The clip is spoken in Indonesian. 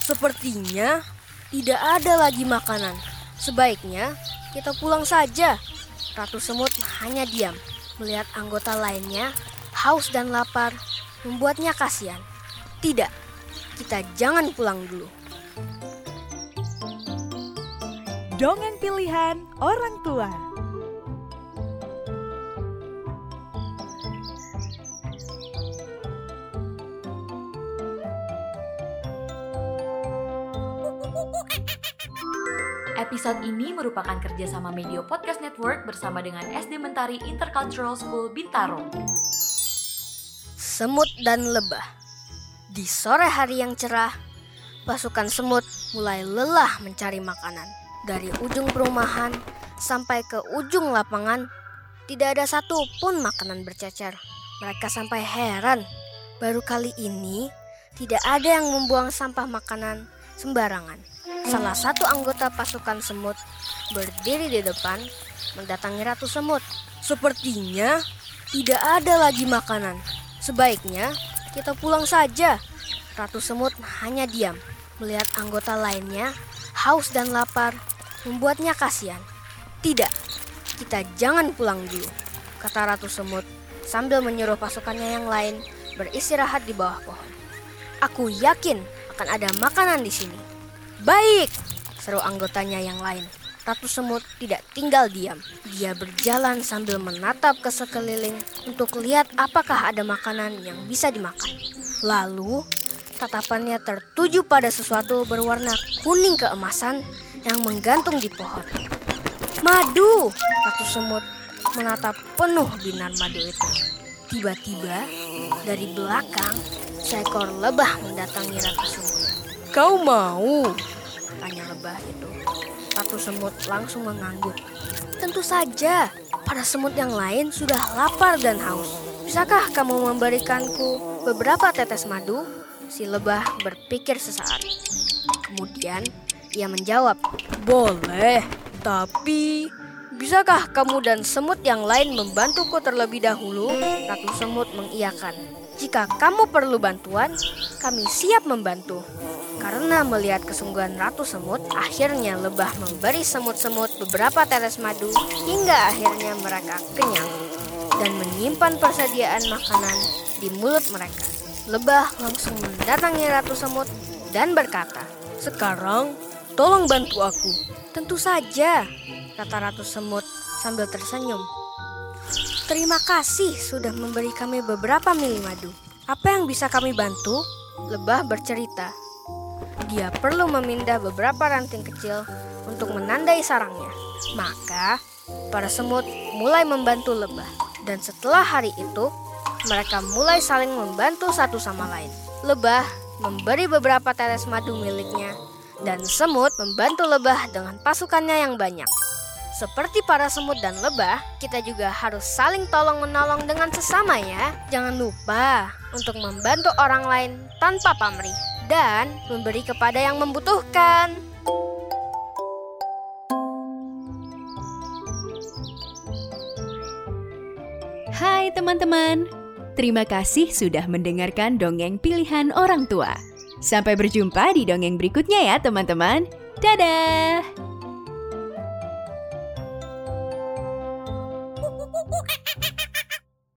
Sepertinya tidak ada lagi makanan. Sebaiknya kita pulang saja. Ratu Semut hanya diam melihat anggota lainnya haus dan lapar membuatnya kasihan. Tidak, kita jangan pulang dulu. Dongeng pilihan orang tua. Episode ini merupakan kerjasama Media Podcast Network bersama dengan SD Mentari Intercultural School Bintaro. Semut dan lebah. Di sore hari yang cerah, pasukan semut mulai lelah mencari makanan. Dari ujung perumahan sampai ke ujung lapangan, tidak ada satu pun makanan bercecer. Mereka sampai heran, baru kali ini tidak ada yang membuang sampah makanan sembarangan. Salah satu anggota pasukan semut berdiri di depan mendatangi Ratu Semut. Sepertinya tidak ada lagi makanan. Sebaiknya kita pulang saja. Ratu Semut hanya diam melihat anggota lainnya haus dan lapar membuatnya kasihan. Tidak, kita jangan pulang dulu, kata Ratu Semut sambil menyuruh pasukannya yang lain beristirahat di bawah pohon. Aku yakin akan ada makanan di sini. Baik, seru anggotanya yang lain. Ratu Semut tidak tinggal diam. Dia berjalan sambil menatap ke sekeliling untuk lihat apakah ada makanan yang bisa dimakan. Lalu, tatapannya tertuju pada sesuatu berwarna kuning keemasan yang menggantung di pohon. Madu! Ratu Semut menatap penuh binar madu itu. Tiba-tiba, dari belakang, seekor lebah mendatangi Ratu Semut. Kau mau? Tanya lebah itu. Ratu semut langsung mengangguk. Tentu saja, para semut yang lain sudah lapar dan haus. Bisakah kamu memberikanku beberapa tetes madu? Si lebah berpikir sesaat. Kemudian ia menjawab, Boleh, tapi bisakah kamu dan semut yang lain membantuku terlebih dahulu? Ratu semut mengiyakan. Jika kamu perlu bantuan, kami siap membantu. Karena melihat kesungguhan Ratu Semut, akhirnya lebah memberi semut-semut beberapa tetes madu hingga akhirnya mereka kenyang dan menyimpan persediaan makanan di mulut mereka. Lebah langsung mendatangi Ratu Semut dan berkata, Sekarang tolong bantu aku. Tentu saja, kata Ratu Semut sambil tersenyum. Terima kasih sudah memberi kami beberapa mili madu. Apa yang bisa kami bantu? Lebah bercerita dia perlu memindah beberapa ranting kecil untuk menandai sarangnya. Maka, para semut mulai membantu lebah. Dan setelah hari itu, mereka mulai saling membantu satu sama lain. Lebah memberi beberapa tetes madu miliknya, dan semut membantu lebah dengan pasukannya yang banyak. Seperti para semut dan lebah, kita juga harus saling tolong-menolong dengan sesama ya. Jangan lupa untuk membantu orang lain tanpa pamrih dan memberi kepada yang membutuhkan. Hai teman-teman, terima kasih sudah mendengarkan dongeng pilihan orang tua. Sampai berjumpa di dongeng berikutnya ya teman-teman. Dadah!